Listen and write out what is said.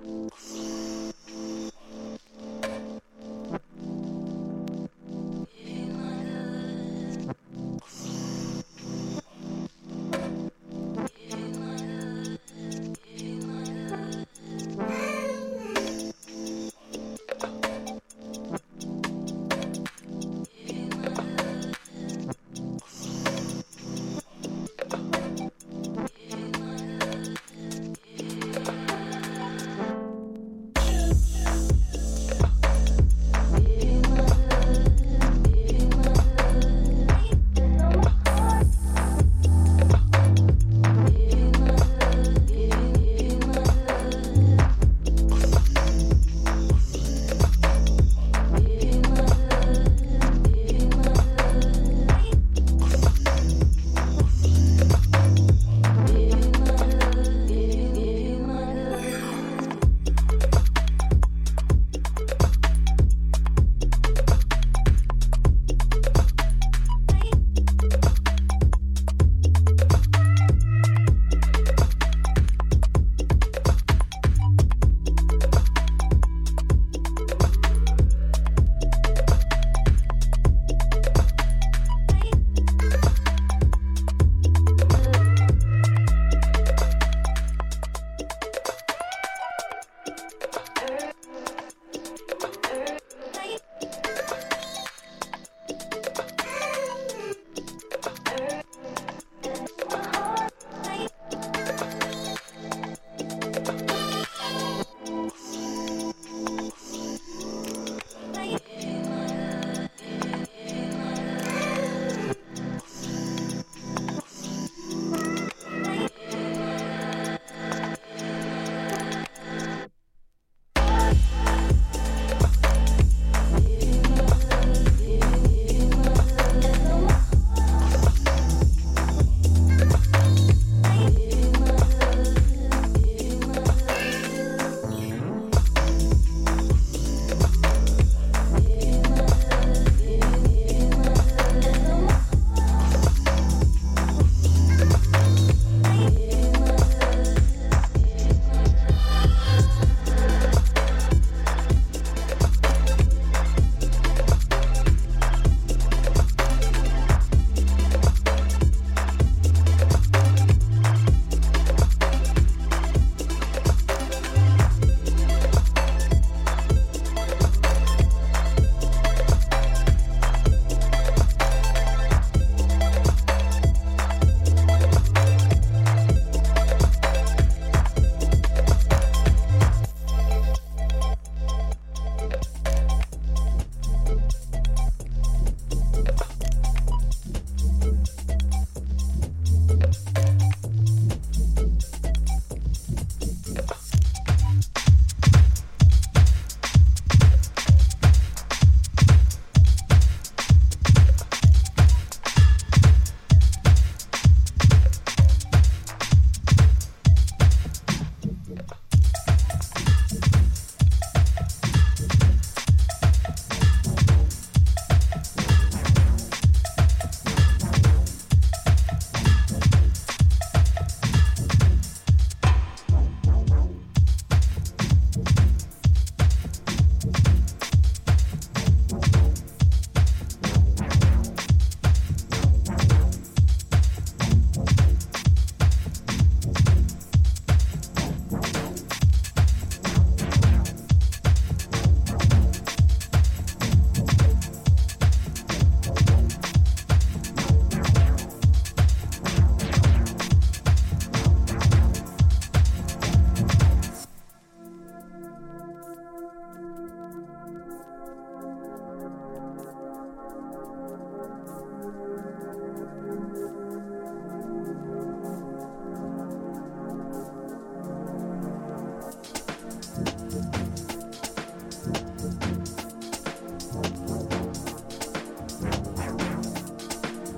you